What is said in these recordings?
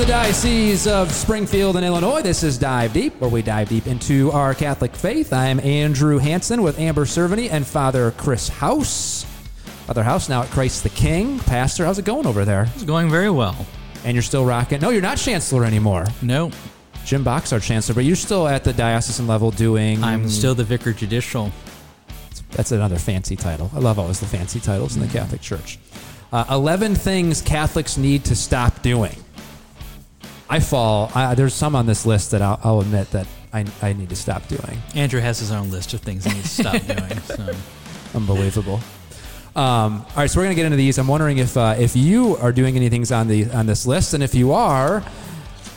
the Diocese of Springfield in Illinois, this is Dive Deep, where we dive deep into our Catholic faith. I'm Andrew Hanson with Amber Cerveny and Father Chris House. Father House now at Christ the King. Pastor, how's it going over there? It's going very well. And you're still rocking. No, you're not Chancellor anymore. No, Jim Box, our Chancellor, but you're still at the diocesan level doing. I'm still the vicar judicial. That's another fancy title. I love always the fancy titles in the Catholic Church. Uh, 11 things Catholics need to stop doing. I fall. I, there's some on this list that I'll, I'll admit that I, I need to stop doing. Andrew has his own list of things he needs to stop doing. So. Unbelievable. Um, all right, so we're gonna get into these. I'm wondering if uh, if you are doing any things on the on this list, and if you are,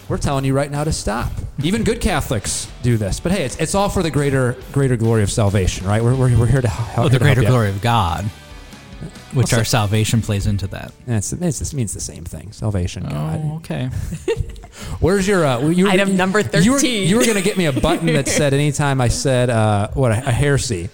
we're telling you right now to stop. Even good Catholics do this, but hey, it's, it's all for the greater greater glory of salvation, right? We're, we're, we're here to help. Oh, the to greater glory of God, which What's our salvation plays into that. It's, it's, it means the same thing. Salvation, God. Oh, okay. Where's your uh, you were- Item number You were, 13. you were going to get me a button that said anytime I said uh, what a, a heresy.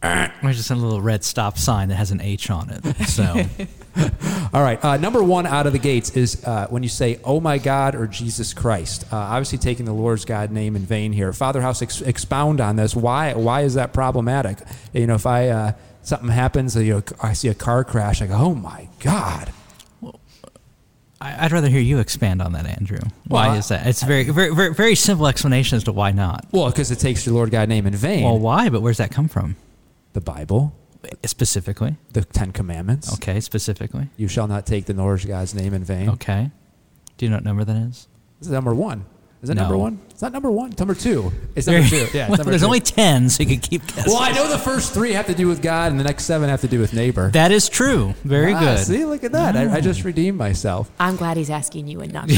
There's just a little red stop sign that has an H on it. So All right, uh, number one out of the gates is uh, when you say "Oh my God" or "Jesus Christ." Uh, obviously, taking the Lord's God name in vain here. Father House, ex- expound on this. Why? Why is that problematic? You know, if I uh, something happens, you know, I see a car crash, I go, "Oh my God." I'd rather hear you expand on that, Andrew. Why Well, is that? It's a very, very, very, very simple explanation as to why not. Well, because it takes your Lord God name in vain. Well, why? But where's that come from? the Bible, Specifically. the Ten Commandments. Okay, specifically. You shall not take the Lord God's name in vain. Okay. Do you know what number that is? This is number one. Is that No. number one? It's not number one. It's number two. It's number two. Yeah. It's Well, number there's two. only 10, so you can keep guessing. Well, I know the first three have to do with God, and the next seven have to do with neighbor. That is true. Very Ah, good. See, look at that. I, I just redeemed myself. I'm glad he's asking you and not me.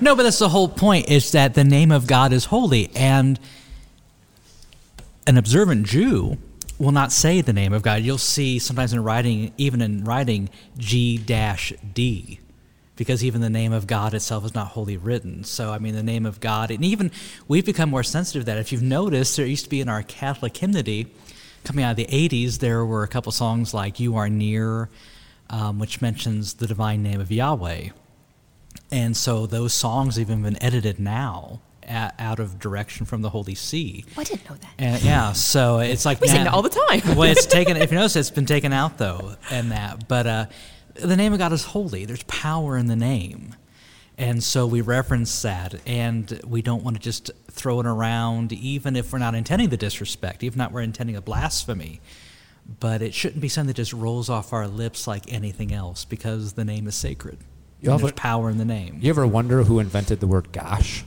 No, but that's the whole point is that the name of God is holy and an observant Jew will not say the name of God. You'll see sometimes in writing, even in writing G D, because even the name of God itself is not wholly written. So, I mean, the name of God, and even we've become more sensitive to that. If you've noticed, there used to be in our Catholic hymnody coming out of the 80s, there were a couple songs like You Are Near, um, which mentions the divine name of Yahweh. And so those songs have even been edited now out of direction from the Holy See. I didn't know that. And yeah, so it's like We sing now- that all the time. well, it's taken. If you notice, it's been taken out though, and that. But uh, the name of God is holy. There's power in the name, and so we reference that, and we don't want to just throw it around, even if we're not intending the disrespect, even if we're intending a blasphemy. But it shouldn't be something that just rolls off our lips like anything else, because the name is sacred. You And also- there's power in the name. You ever wonder who invented the word gosh?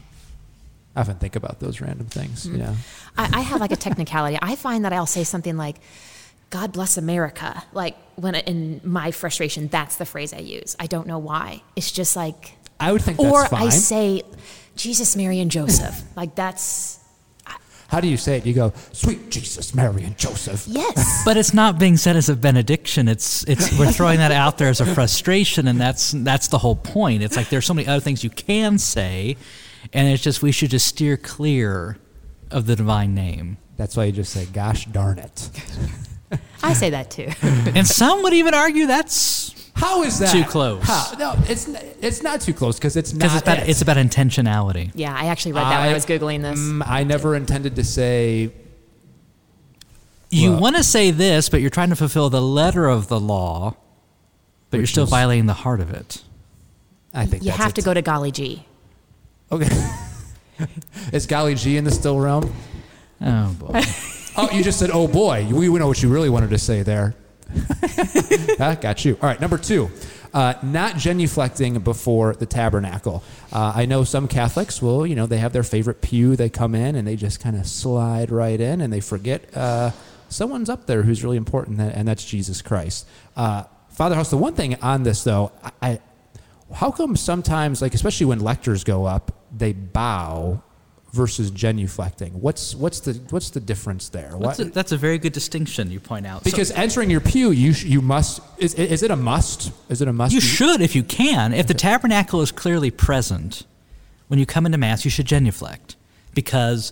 I often think about those random things. Hmm. Yeah. I, I have like a technicality. I find that I'll say something like, God bless America. Like when in my frustration, that's the phrase I use. I don't know why. It's just like, I would think that's or fine. I say, Jesus, Mary, and Joseph. like that's, How do you say it? You go, sweet Jesus, Mary, and Joseph. yes. But it's not being said as a benediction. It's it's we're throwing that out there as a frustration, and that's that's the whole point. It's like there's so many other things you can say, and it's just we should just steer clear of the divine name. That's why you just say, gosh darn it. I say that too. And some would even argue that's How is that? Too close. How? No, it's, it's not too close because it's because not. it's about it. it's about intentionality. Yeah, I actually read that when I was Googling this. Mm, I never intended to say You Well- want to say this, but you're trying to fulfill the letter of the law, but you're still is- violating the heart of it. I think You that's have it. to go to Golly G. Okay. Is Golly G in the still realm? Oh boy. Oh, you just said, oh boy. We we know what you really wanted to say there. Ah, got you. All right, number two. Uh, not genuflecting before the tabernacle. Uh, I know some Catholics will, you know, they have their favorite pew. They come in and they just kind of slide right in and they forget uh, someone's up there who's really important, and that's Jesus Christ. Uh, Father House, the one thing on this, though, I, I how come sometimes, like especially when lectors go up, they bow versus genuflecting? What's what's the what's the difference there? That's a, that's a very good distinction you point out. So- because entering your pew, you sh- you must is, is it a must? Is it a must? You should if you can. If the tabernacle is clearly present when you come into mass, you should genuflect because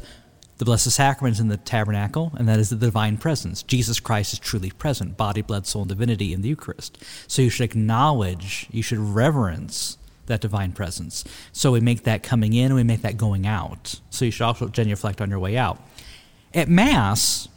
The Blessed Sacrament is in the tabernacle, and that is the divine presence. Jesus Christ is truly present, body, blood, soul, and divinity in the Eucharist. So you should acknowledge, you should reverence that divine presence. So we make that coming in and we make that going out. So you should also genuflect on your way out. At Mass,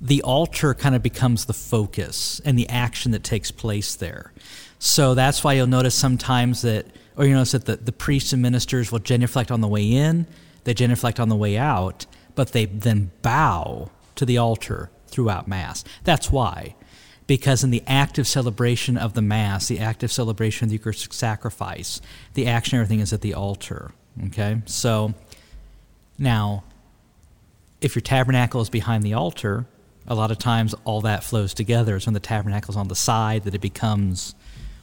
the altar kind of becomes the focus and the action that takes place there. So that's why you'll notice sometimes that, or you notice that the, the priests and ministers will genuflect on the way in, they genuflect on the way out, but they then bow to the altar throughout Mass. That's why. Because in the active celebration of the Mass, the active celebration of the Eucharistic sacrifice, the action, everything is at the altar. Okay? So now, if your tabernacle is behind the altar, a lot of times all that flows together. It's when the tabernacle is on the side that it becomes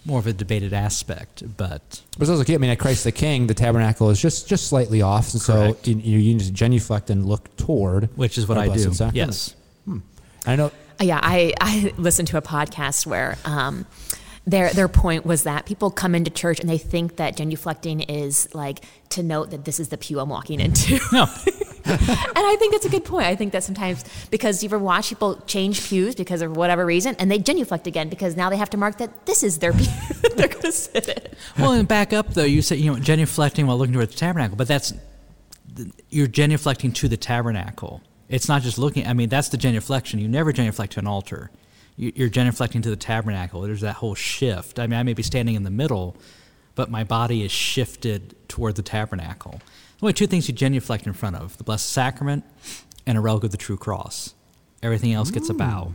more of a debated aspect. But But also, I mean, at Christ the King, the tabernacle is just just slightly off, and so you, you need to genuflect and look toward. which is what I do. Yes. Hmm. I know. Yeah, I, I listened to a podcast where um, their their point was that people come into church and they think that genuflecting is like to note that this is the pew I'm walking into. No. and I think that's a good point. I think that sometimes because you ever watch people change pews because of whatever reason, and they genuflect again because now they have to mark that this is their pew that they're going to sit in. well, and back up though, you say you know genuflecting while looking toward the tabernacle, but that's you're genuflecting to the tabernacle. It's not just looking. I mean, that's the genuflection. You never genuflect to an altar. You- You're genuflecting to the tabernacle. There's that whole shift. I mean, I may be standing in the middle, but my body is shifted toward the tabernacle. Only two things you genuflect in front of: the Blessed Sacrament and a relic of the True Cross. Everything else gets a bow.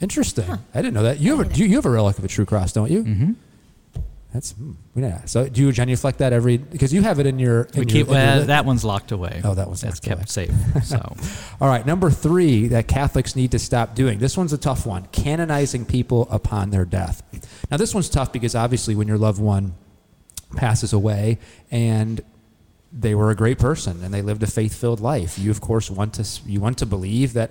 Interesting. I didn't know that. You have a, you, you have a relic of a true cross, don't you? Mm-hmm. That's hmm, yeah. So do you genuflect that every? Because you have it in your. In We your- keep your uh, lit- that one's locked away. Oh, that one's that's kept safe. So. All right, number three that Catholics need to stop doing. This one's a tough one canonizing people upon their death. Now, this one's tough because obviously, when your loved one passes away and they were a great person and they lived a faith filled life, you, of course, want to, you want to believe that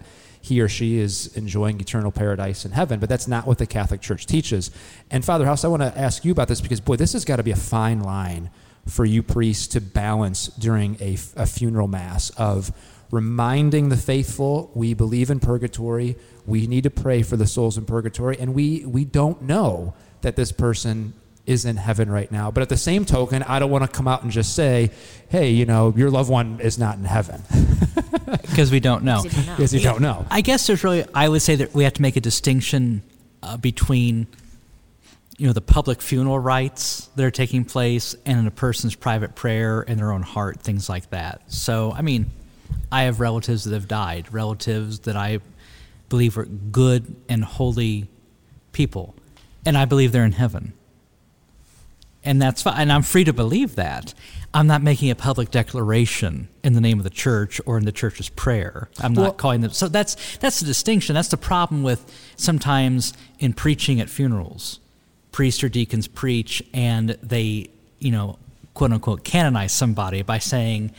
he or she is enjoying eternal paradise in heaven, but that's not what the Catholic Church teaches. And, Father House, I want to ask you about this because, boy, this has got to be a fine line for you priests to balance during a funeral mass of reminding the faithful we believe in purgatory, we need to pray for the souls in purgatory, and we, we don't know that this person is in heaven right now. But at the same token, I don't want to come out and just say, hey, you know, your loved one is not in heaven because we don't know. Because you don't know. because you don't know. I guess there's really, I would say that we have to make a distinction uh, between, you know, the public funeral rites that are taking place and a person's private prayer in their own heart, things like that. So, I mean, I have relatives that have died, relatives that I believe are good and holy people, and I believe they're in heaven. And that's fine. And I'm free to believe that. I'm not making a public declaration in the name of the church or in the church's prayer. I'm not Well- calling them. So that's that's the distinction. That's the problem with sometimes in preaching at funerals. Priests or deacons preach and they, you know, quote unquote canonize somebody by saying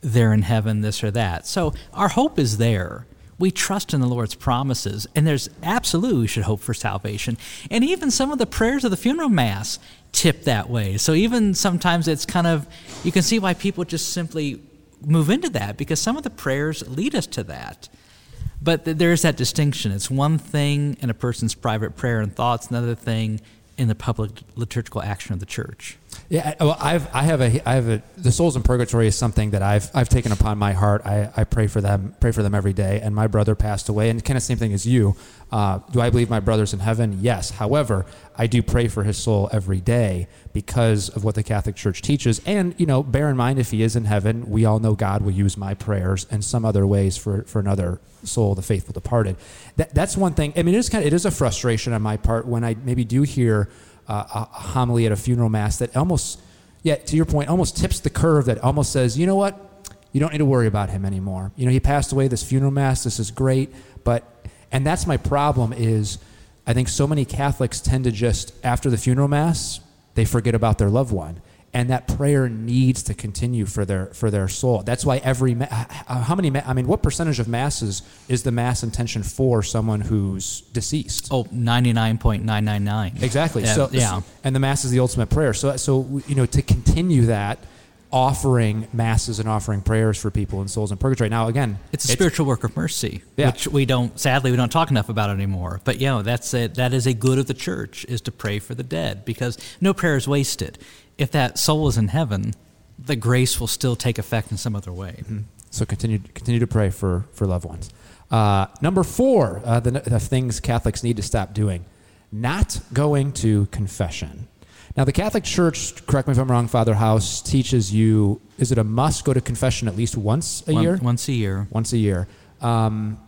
they're in heaven, this or that. So our hope is there. We trust in the Lord's promises, and there's absolutely we should hope for salvation. And even some of the prayers of the funeral mass tip that way. So even sometimes it's kind of you can see why people just simply move into that because some of the prayers lead us to that. But th- there is that distinction. It's one thing in a person's private prayer and thoughts, another thing in the public liturgical action of the church. Yeah, well, I've I have a I have a the souls in purgatory is something that I've I've taken upon my heart. I, I pray for them pray for them every day. And my brother passed away, and kind of same thing as you. Uh, do I believe my brother's in heaven? Yes. However, I do pray for his soul every day because of what the Catholic Church teaches. And you know, bear in mind if he is in heaven, we all know God will use my prayers and some other ways for for another soul, the faithful departed. That that's one thing. I mean, it is kind of it is a frustration on my part when I maybe do hear uh, a a homily at a funeral mass that almost, yeah, to your point, almost tips the curve that almost says, you know what, you don't need to worry about him anymore. You know, he passed away. This funeral mass, this is great, but and that's my problem is, I think so many Catholics tend to just after the funeral mass they forget about their loved one. And that prayer needs to continue for their for their soul. That's why every how many I mean, what percentage of masses is the mass intention for someone who's deceased? Oh, 99.999. Exactly. Yeah, so yeah. and the mass is the ultimate prayer. So so you know to continue that offering masses and offering prayers for people and souls in purgatory. Now, again, It's a spiritual work of mercy, Yeah. which we don't, sadly, we don't talk enough about anymore. But yeah, that's it. That is a good of the church is to pray for the dead because no prayer is wasted. If that soul is in heaven, the grace will still take effect in some other way. So continue continue to pray for for loved ones. Uh, number four, uh, the, the things Catholics need to stop doing: not going to confession. Now, the Catholic Church, correct me if I'm wrong, Father House teaches you: is it a must go to confession at least once a One- year? Once a year. Once a year. Um,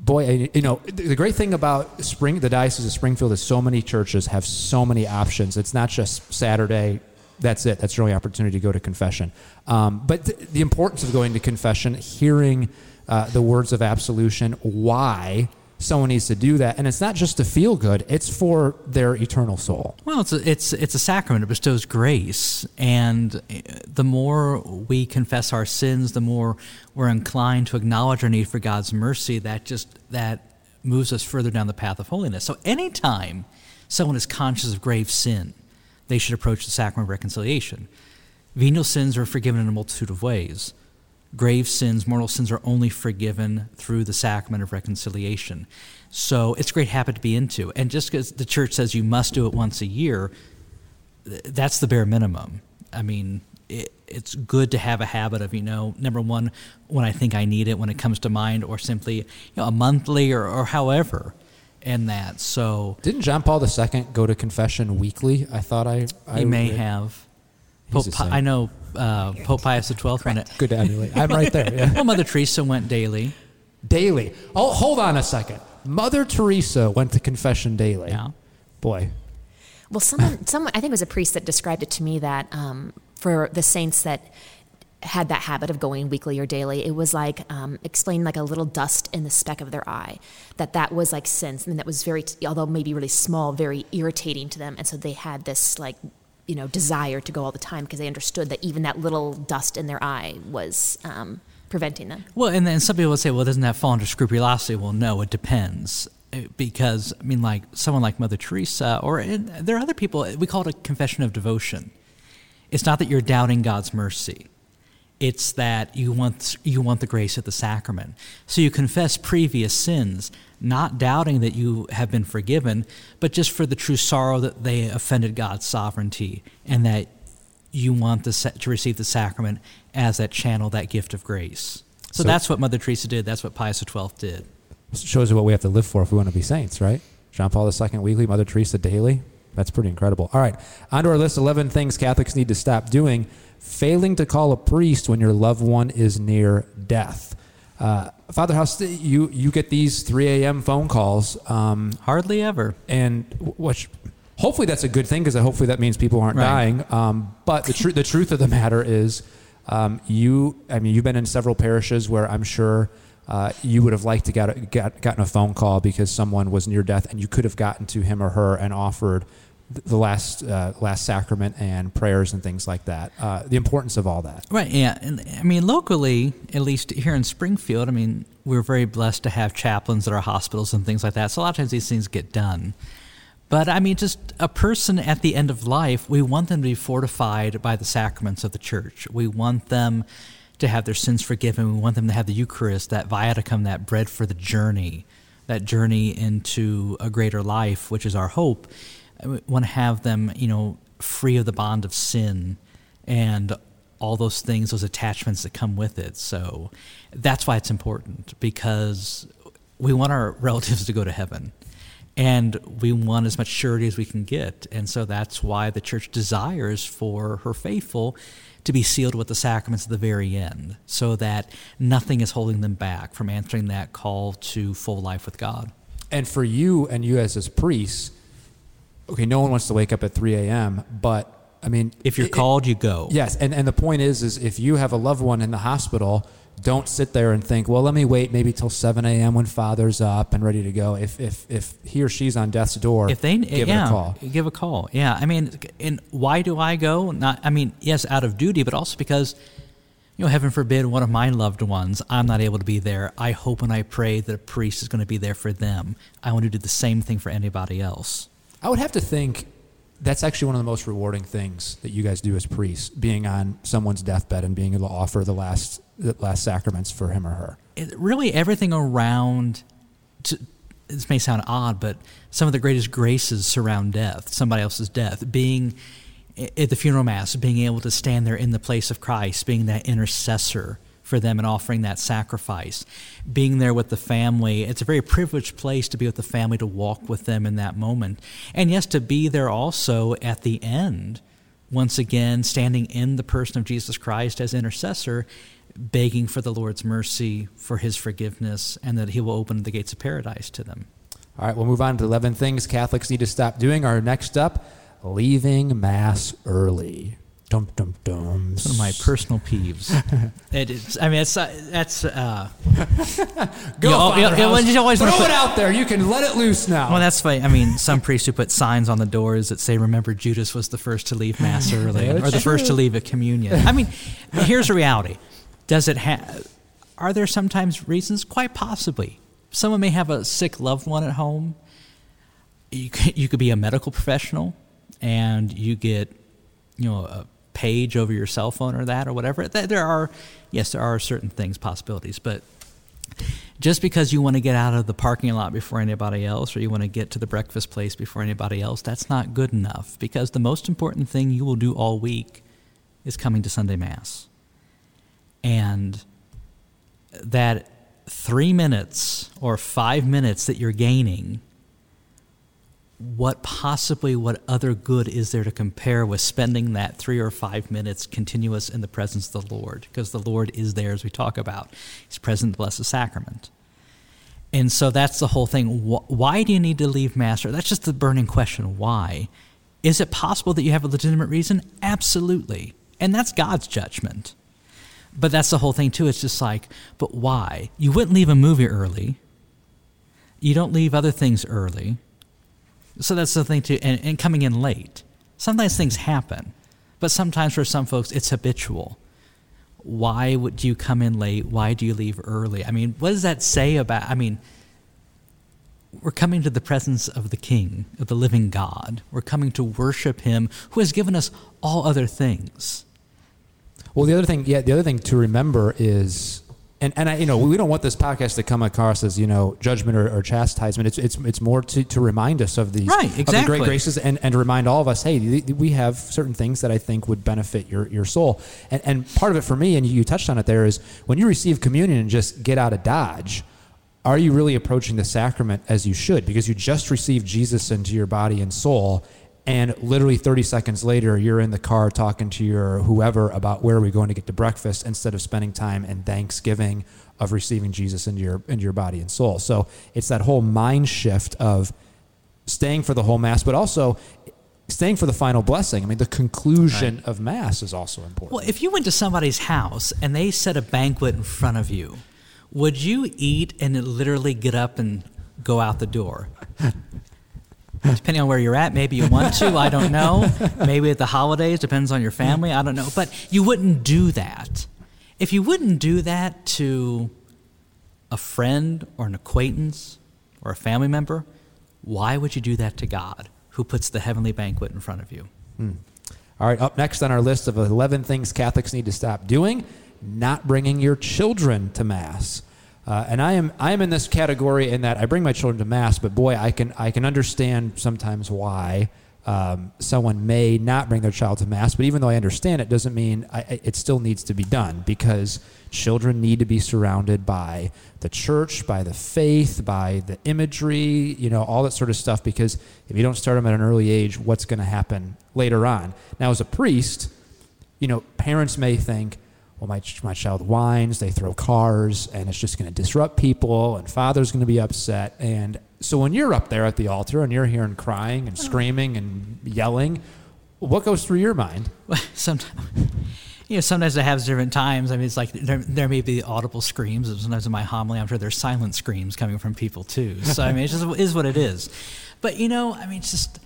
boy, you know the great thing about Spring, the Diocese of Springfield, is so many churches have so many options. It's not just Saturday. That's it. That's your only opportunity to go to confession. Um, but th- the importance of going to confession, hearing uh, the words of absolution, why someone needs to do that, and it's not just to feel good; it's for their eternal soul. Well, it's a, it's it's a sacrament. It bestows grace, and uh, the more we confess our sins, the more we're inclined to acknowledge our need for God's mercy. That just that moves us further down the path of holiness. So, anytime someone is conscious of grave sin, they should approach the sacrament of reconciliation. Venial sins are forgiven in a multitude of ways. Grave sins, mortal sins, are only forgiven through the sacrament of reconciliation. So it's a great habit to be into. And just because the church says you must do it once a year, that's the bare minimum. I mean, it, it's good to have a habit of, you know, number one, when I think I need it, when it comes to mind, or simply, you know, a monthly or, or however, and that. So Didn't John Paul II go to confession weekly? I thought I. I he may read- have. Pope, I know uh, Pope Pius XII went it. Good to emulate. I'm right there. Yeah. Well, Mother Teresa went daily. daily. Oh, hold on a second. Mother Teresa went to confession daily. Yeah. Boy, Well, someone, someone, I think it was a priest that described it to me that um, for the saints that had that habit of going weekly or daily, it was like um, explained like a little dust in the speck of their eye. That that was like sin, and that was very, although maybe really small, very irritating to them, and so they had this like you know desire to go all the time because they understood that even that little dust in their eye was um, preventing them. Well, and then some people would say, well, doesn't that fall under scrupulosity? Well, no, it depends. Uh, Because, I mean, like someone like Mother Teresa, or there are other people, we call it a confession of devotion. It's not that you're doubting God's mercy. It's that you want you want the grace of the sacrament. So you confess previous sins, not doubting that you have been forgiven, but just for the true sorrow that they offended God's sovereignty and that you want the, sa- to receive the sacrament as that channel, that gift of grace. So, So- that's what Mother Teresa did. That's what Pius XII did. shows you what we have to live for if we want to be saints, right? John Paul II weekly, Mother Teresa daily. That's pretty incredible. All right, onto our list 11 things Catholics need to stop doing. Failing to call a priest when your loved one is near death. Uh, Father House, you, you get these 3 a.m. phone calls, um, Hardly ever. and which hopefully that's a good thing because hopefully that means people aren't Right. dying. Um, but the, tru- the truth of the matter is, um, you, I mean, you've been in several parishes where I'm sure uh, you would have liked to get, get gotten a phone call because someone was near death, and you could have gotten to him or her and offered the last uh, last sacrament and prayers and things like that. Uh, the importance of all that. Right, yeah. And I mean, locally, at least here in Springfield, I mean, we're very blessed to have chaplains at our hospitals and things like that. So a lot of times these things get done. But I mean, just a person at the end of life, we want them to be fortified by the sacraments of the church. We want them to have their sins forgiven. We want them to have the Eucharist, that viaticum, that bread for the journey, that journey into a greater life, which is our hope. Want to have them, you know, free of the bond of sin and all those things, those attachments that come with it. So that's why it's important because we want our relatives to go to heaven and we want as much surety as we can get. And so that's why the church desires for her faithful to be sealed with the sacraments at the very end so that nothing is holding them back from answering that call to full life with God. And for you and you as as priests, okay, no one wants to wake up at 3 a.m., but I mean, If you're it- called, you go. Yes, and, and the point is, is if you have a loved one in the hospital, don't sit there and think, well, let me wait maybe till 7 a.m. when father's up and ready to go. If if, if he or she's on death's door, if they give yeah, it a call. give a call. Yeah, I mean, and why do I go? Not, I mean, yes, out of duty, but also because, you know, heaven forbid, one of my loved ones, I'm not able to be there. I hope and I pray that a priest is going to be there for them. I want to do the same thing for anybody else. I would have to think that's actually one of the most rewarding things that you guys do as priests, being on someone's deathbed and being able to offer the last the last sacraments for him or her. It, really, everything around. To, this may sound odd, but some of the greatest graces surround death, somebody else's death. Being at the funeral mass, being able to stand there in the place of Christ, being that intercessor for them and offering that sacrifice, being there with the family. It's a very privileged place to be with the family, to walk with them in that moment. And yes, to be there also at the end, once again, standing in the person of Jesus Christ as intercessor, begging for the Lord's mercy, for his forgiveness, and that he will open the gates of paradise to them. All right, we'll move on to 11 things Catholics need to stop doing. Our next up, leaving Mass early. Dum dum dum. It's one of my personal peeves. it is. I mean, it's uh, that's. Uh, Go, you, Father you- House. you always Throw put- it out there. You can let it loose now. Well, that's funny. I mean, some priests who put signs on the doors that say, "Remember, Judas was the first to leave mass early, or the first to leave at communion." I mean, here's the reality: Does it have? Are there sometimes reasons? Quite possibly. Someone may have a sick loved one at home. You could, you could be a medical professional, and you get, you know, a page over your cell phone or that or whatever. There are, yes, there are certain things, possibilities, but just because you want to get out of the parking lot before anybody else or you want to get to the breakfast place before anybody else, that's not good enough because the most important thing you will do all week is coming to Sunday Mass. And that three minutes or five minutes that you're gaining, what possibly, what other good is there to compare with spending that three or five minutes continuous in the presence of the Lord? Because the Lord is there, as we talk about. He's present in the Blessed Sacrament. And so that's the whole thing. Why do you need to leave Mass? Or That's just the burning question. Why? Is it possible that you have a legitimate reason? Absolutely. And that's God's judgment. But that's the whole thing, too. It's just like, but why? You wouldn't leave a movie early. You don't leave other things early. So that's the thing, too. And, and coming in late. Sometimes things happen. But sometimes for some folks, it's habitual why would you come in late? Why do you leave early? I mean, what does that say about? I mean, we're coming to the presence of the King, of the living God. We're coming to worship Him who has given us all other things. Well, the other thing, yeah, the other thing to remember is, and and I, you know, we don't want this podcast to come across as you know judgment or, or chastisement. It's it's it's more to, to remind us of these Right, of the exactly. great graces and, and to remind all of us, hey, th- we have certain things that I think would benefit your your soul. And and part of it for me, and you touched on it there, is when you receive communion and just get out of Dodge. Are you really approaching the sacrament as you should? Because you just received Jesus into your body and soul, and literally 30 seconds later, you're in the car talking to your whoever about where are we going to get to breakfast instead of spending time in thanksgiving of receiving Jesus into your into your body and soul. So it's that whole mind shift of staying for the whole mass, but also staying for the final blessing. I mean, the conclusion of mass is also important. Well, if you went to somebody's house and they set a banquet in front of you, would you eat and literally get up and go out the door? Depending on where you're at, maybe you want to. I don't know. Maybe at the holidays, depends on your family. I don't know. But you wouldn't do that. If you wouldn't do that to a friend or an acquaintance or a family member, why would you do that to God, who puts the heavenly banquet in front of you? Hmm. All right, up next on our list of 11 things Catholics need to stop doing, not bringing your children to Mass. Uh, and I am I am in this category in that I bring my children to Mass, but boy, I can I can understand sometimes why um, someone may not bring their child to Mass. But even though I understand it, doesn't mean I, it still needs to be done because children need to be surrounded by the church, by the faith, by the imagery, you know, all that sort of stuff. Because if you don't start them at an early age, what's going to happen later on? Now, as a priest, you know, parents may think, well, my, my child whines, they throw cars, and it's just going to disrupt people, and father's going to be upset. And so when you're up there at the altar and you're hearing crying and oh. screaming and yelling, what goes through your mind? sometimes you know sometimes it has different times. I mean it's like there, there may be audible screams and sometimes in my homily i'm sure there's silent screams coming from people too. So i mean it just is what it is. But you know i mean it's just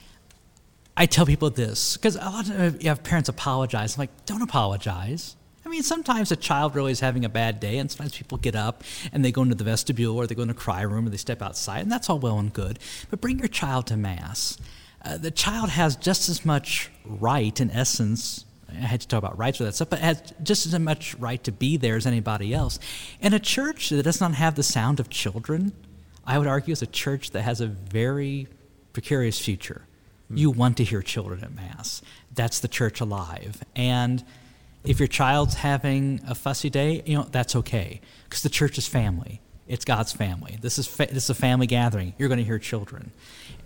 i tell people this because a lot of times you have parents apologize i'm like don't apologize I mean, sometimes a child really is having a bad day, and sometimes people get up and they go into the vestibule or they go in a cry room or they step outside, and that's all well and good. But bring your child to Mass. uh, the child has just as much right, in essence. I had to talk about rights with that stuff, but has just as much right to be there as anybody else. And a church that does not have the sound of children, I would argue, is a church that has a very precarious future. You want to hear children at Mass. That's the church alive. And if your child's having a fussy day, you know, that's okay because the church is family. It's God's family. This is fa- this is a family gathering. You're going to hear children,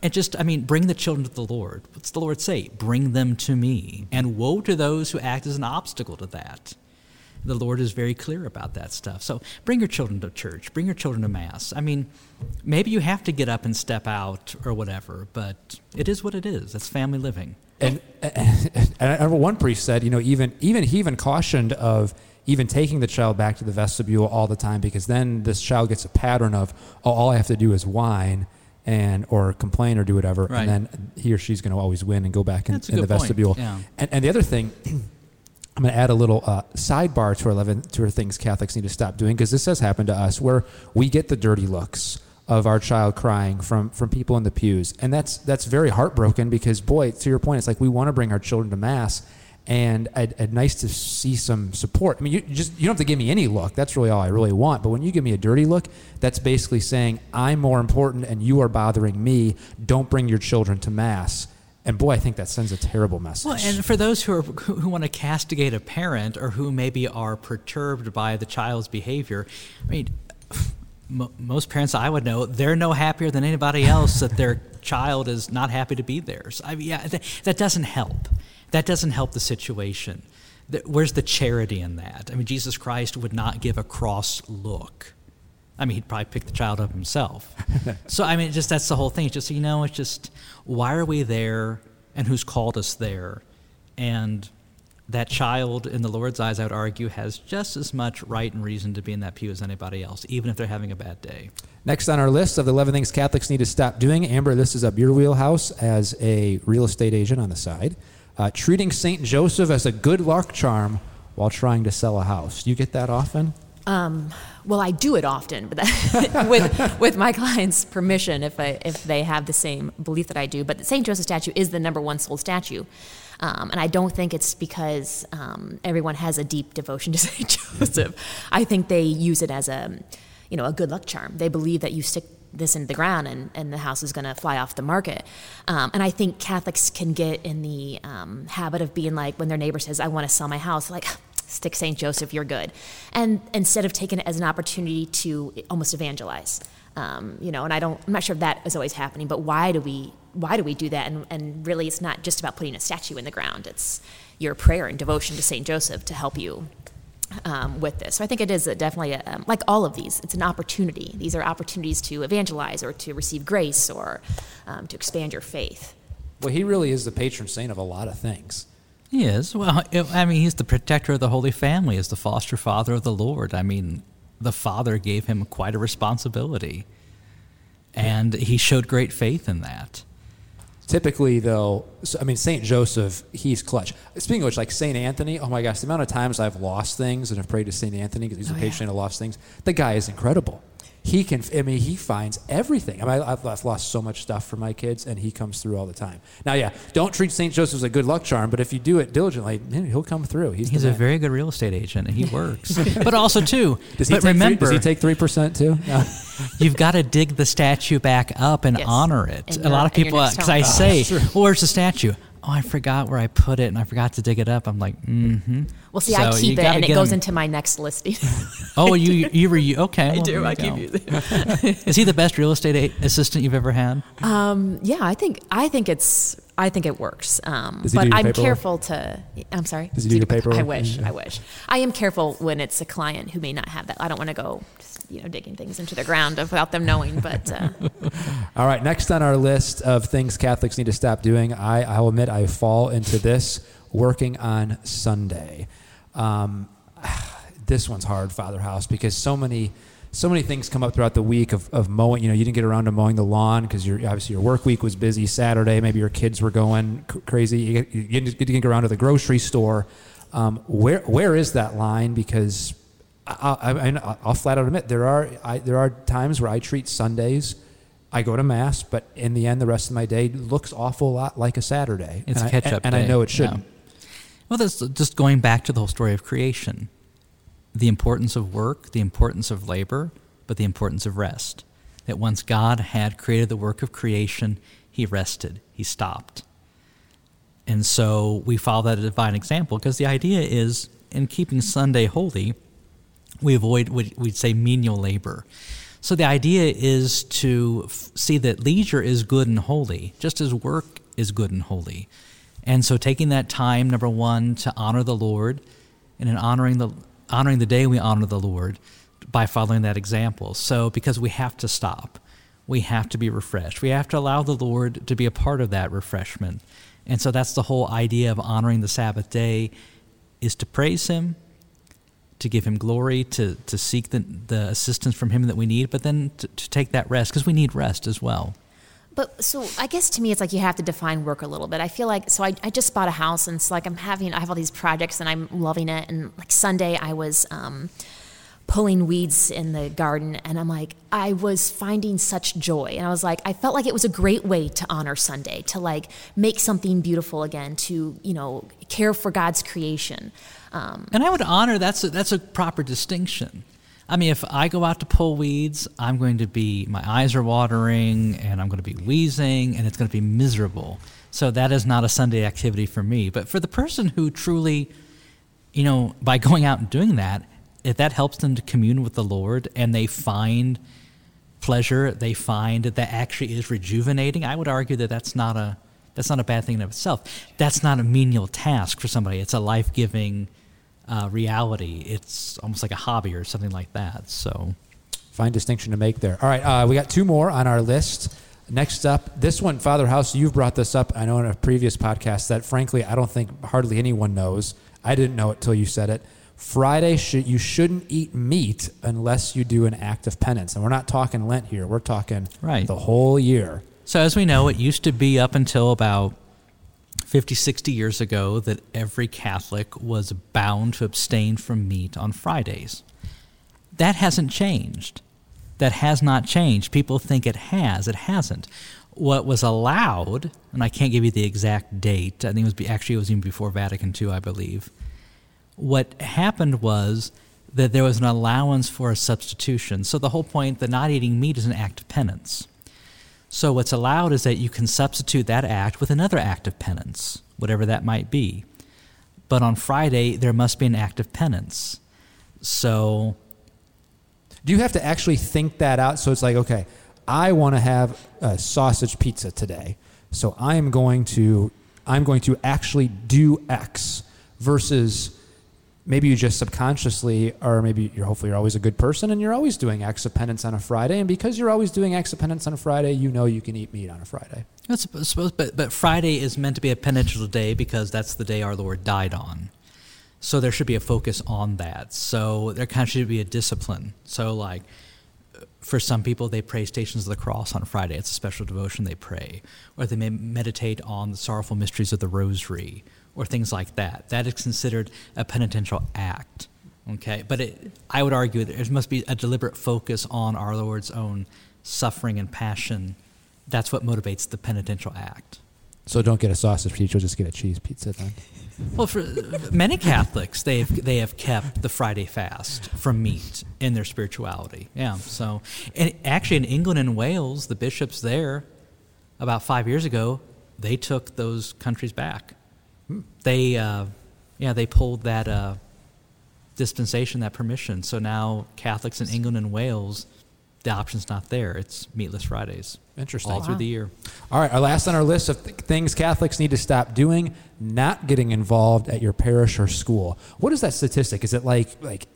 and just I mean, bring the children to the Lord. What's the Lord say? Bring them to me. And woe to those who act as an obstacle to that. The Lord is very clear about that stuff. So bring your children to church. Bring your children to mass. I mean, maybe you have to get up and step out or whatever, but it is what it is. That's family living. And, and, and I remember one priest said, you know, even even he even cautioned of even taking the child back to the vestibule all the time because then this child gets a pattern of oh, all I have to do is whine and or complain or do whatever, Right. and then he or she's going to always win and go back in, in the vestibule. yeah. And, and the other thing. I'm going to add a little uh, sidebar to our 11 to our things Catholics need to stop doing because this has happened to us where we get the dirty looks of our child crying from from people in the pews, and that's that's very heartbroken because boy, to your point, it's like we want to bring our children to mass, and I'd, I'd nice to see some support. I mean, you just you don't have to give me any look. That's really all I really want. But when you give me a dirty look, that's basically saying I'm more important and you are bothering me. Don't bring your children to mass. And boy, I think that sends a terrible message. Well, and for those who are who, who want to castigate a parent or who maybe are perturbed by the child's behavior, I mean, mo most parents I would know they're no happier than anybody else that their child is not happy to be there. So, I mean, yeah, that, that doesn't help. That doesn't help the situation. Th- Where's the charity in that? I mean, Jesus Christ would not give a cross look. I mean, he'd probably pick the child up himself. so, I mean, just that's the whole thing. It's just, you know, it's just why are we there and who's called us there? And that child, in the Lord's eyes, I would argue, has just as much right and reason to be in that pew as anybody else, even if they're having a bad day. Next on our list of the 11 things Catholics need to stop doing, Amber, this is up your wheelhouse as a real estate agent on the side. Uh, treating St. Joseph as a good luck charm while trying to sell a house. Do you get that often? Well, I do it often, but that, with with my clients' permission, if I, if they have the same belief that I do. But the Saint Joseph statue is the number one sold statue, um, and I don't think it's because um, everyone has a deep devotion to Saint Joseph. I think they use it as a you know a good luck charm. They believe that you stick this into the ground and, and the house is going to fly off the market. Um, and I think Catholics can get in the um, habit of being like when their neighbor says, "I want to sell my house," like stick St. Joseph, you're good. And instead of taking it as an opportunity to almost evangelize, um, you know, and I don't, I'm not sure if that is always happening, but why do we, why do we do that? And, and really, it's not just about putting a statue in the ground. It's your prayer and devotion to St. Joseph to help you um, with this. So I think it is a, definitely, a, um, like all of these, it's an opportunity. These are opportunities to evangelize or to receive grace or um, to expand your faith. Well, he really is the patron saint of a lot of things. He is. Well, I mean, he's the protector of the Holy Family, is the foster father of the Lord. I mean, the Father gave him quite a responsibility, and he showed great faith in that. Typically, though, so, I mean, St. Joseph, he's clutch. Speaking of which, like St. Anthony, oh my gosh, the amount of times I've lost things and have prayed to St. Anthony because he's Oh, a yeah. patron of lost things. The guy is incredible. He can, I mean, he finds everything. I mean, I've I've lost so much stuff for my kids, and he comes through all the time. Now, yeah, don't treat St. Joseph as a good luck charm, but if you do it diligently, he'll come through. He's, He's a very good real estate agent, and he works. but also, too, Does he but take remember, three, does he take three percent too? No. you've got to dig the statue back up and Yes. honor it. In a lot of people, because I say, true. well, where's the statue? Oh, I forgot where I put it, and I forgot to dig it up. I'm like, mm-hmm. Well, see, I So you keep it and it goes him- into my next listing. Oh, you you were you okay? I well, do. I you keep go. using Is he the best real estate assistant you've ever had? Um, Yeah, I think I think it's I think it works. Um, Does he but do your I'm paperwork? careful to. I'm sorry. Does he do your I paperwork? wish. Yeah. I wish. I am careful when it's a client who may not have that. I don't want to go, just, you know, digging things into the ground without them knowing. But uh, All right, next on our list of things Catholics need to stop doing, I, I'll admit I fall into this working on Sunday. Um, this one's hard, Father House, because so many so many things come up throughout the week of, of mowing. You know, you didn't get around to mowing the lawn because your obviously your work week was busy. Saturday, maybe your kids were going c- crazy. You, you didn't get around to the grocery store. Um, where where is that line? Because I, I, I, I'll flat out admit there are I, there are times where I treat Sundays I go to mass, but in the end, the rest of my day looks awful lot like a Saturday. It's and catch up and, I know it shouldn't. Well, that's just going back to the whole story of creation the importance of work, the importance of labor, but the importance of rest. That once God had created the work of creation, he rested, he stopped. And so we follow that divine example because the idea is in keeping Sunday holy, we avoid what we'd say menial labor. So the idea is to f- see that leisure is good and holy, just as work is good and holy. And so taking that time, number one, to honor the Lord, and in honoring the honoring the day we honor the Lord by following that example. So because we have to stop, we have to be refreshed. We have to allow the Lord to be a part of that refreshment. And so that's the whole idea of honoring the Sabbath day is to praise him, to give him glory, to, to seek the, the assistance from him that we need, but then to, to take that rest because we need rest as well. But so I guess to me, it's like you have to define work a little bit. I feel like, so I, I just bought a house and it's like I'm having, I have all these projects and I'm loving it. And like Sunday, I was um, pulling weeds in the garden and I'm like, I was finding such joy. And I was like, I felt like it was a great way to honor Sunday, to like make something beautiful again, to, you know, care for God's creation. Um, And I would honor that's a, that's a proper distinction. I mean, if I go out to pull weeds, I'm going to be my eyes are watering and I'm going to be wheezing and it's going to be miserable. So that is not a Sunday activity for me. But for the person who truly, you know, by going out and doing that, if that helps them to commune with the Lord and they find pleasure, they find that that actually is rejuvenating. I would argue that that's not a that's not a bad thing in of itself. That's not a menial task for somebody. It's a life giving uh, reality. It's almost like a hobby or something like that. So Fine distinction to make there. All right, uh, we got two more on our list. Next up, this one, Father House, you've brought this up, I know in a previous podcast that frankly I don't think hardly anyone knows. I didn't know it till you said it. Friday, should, you shouldn't eat meat unless you do an act of penance. And we're not talking Lent here, we're talking Right. the whole year. So, as we know, it used to be up until about 50, 60 years ago that every Catholic was bound to abstain from meat on Fridays. That hasn't changed. That has not changed. People think it has. It hasn't. What was allowed, and I can't give you the exact date, I think it was actually it was even before Vatican II, I believe. What happened was that there was an allowance for a substitution. So the whole point that not eating meat is an act of penance. So what's allowed is that you can substitute that act with another act of penance, whatever that might be. But on Friday, there must be an act of penance. So Do you have to actually think that out? So it's like, okay, I want to have a sausage pizza today. So I am going to I'm going to actually do X versus maybe you just subconsciously or maybe you're hopefully you're always a good person and you're always doing acts of penance on a Friday and because you're always doing acts of penance on a Friday, you know you can eat meat on a Friday. I suppose, but, but Friday is meant to be a penitential day because that's the day our Lord died on. So there should be a focus on that. So there kind of should be a discipline. So like for some people, they pray Stations of the Cross on Friday. It's a special devotion they pray, or they may meditate on the sorrowful mysteries of the Rosary, or things like that. That is considered a penitential act. Okay, but it, I would argue that there must be a deliberate focus on our Lord's own suffering and passion. That's what motivates the penitential act. So don't get a sausage pizza, just get a cheese pizza then. Well, for many Catholics, they have they have kept the Friday fast from meat in their spirituality. Yeah. So, and actually, in England and Wales, the bishops there, about five years ago, they took those countries back. They, uh, yeah, they pulled that uh, dispensation, that permission. So now Catholics in England and Wales, the option's not there. It's meatless Fridays Interesting. all through the year. All right, our last on our list of th- things Catholics need to stop doing: not getting involved at your parish or school. What is that statistic? Is it like like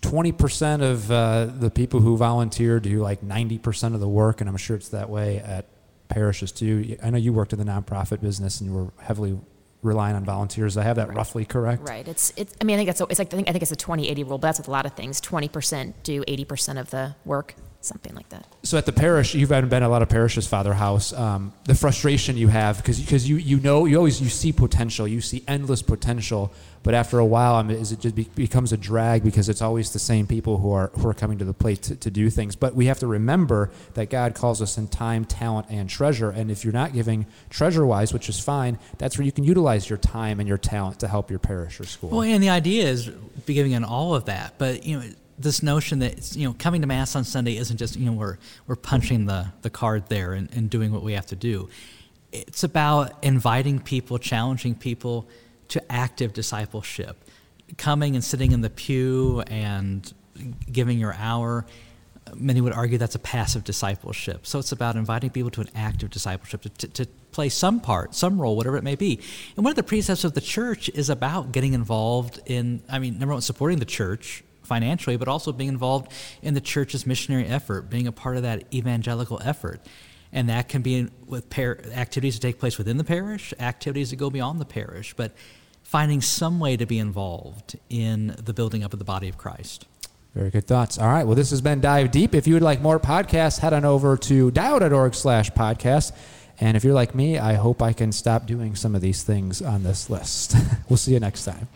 twenty percent of uh, the people who volunteer do like ninety percent of the work? And I'm sure it's that way at parishes too. I know you worked in the nonprofit business and you were heavily relying on volunteers. I have that roughly correct. Right. It's. It's. I mean, I think that's. It's like I think. I think it's a 20-80 rule, but that's with a lot of things. Twenty percent do eighty percent of the work. Something like that. So at the parish, you've been been a lot of parishes, Father House. Um, the frustration you have because because you you know you always you see potential, you see endless potential, but after a while, I mean, is it just be, becomes a drag because it's always the same people who are who are coming to the plate to, to do things. But we have to remember that God calls us in time, talent, and treasure. And if you're not giving treasure wise, which is fine, that's where you can utilize your time and your talent to help your parish or school. Well, and the idea is giving in all of that, but you know this notion that you know coming to mass on Sunday isn't just you know we're we're punching the the card there and, and doing what we have to do. It's about inviting people, challenging people to active discipleship, coming and sitting in the pew and giving your hour. Many would argue that's a passive discipleship. So it's about inviting people to an active discipleship to, to, to play some part, some role, whatever it may be. And one of the precepts of the church is about getting involved in, I mean, number one, supporting the church financially, but also being involved in the church's missionary effort, being a part of that evangelical effort. And that can be with par- activities that take place within the parish, activities that go beyond the parish, but finding some way to be involved in the building up of the body of Christ. Very good thoughts. All right. Well, this has been Dive Deep. If you would like more podcasts, head on over to dial.org slash podcast. And if you're like me, I hope I can stop doing some of these things on this list. we'll see you next time.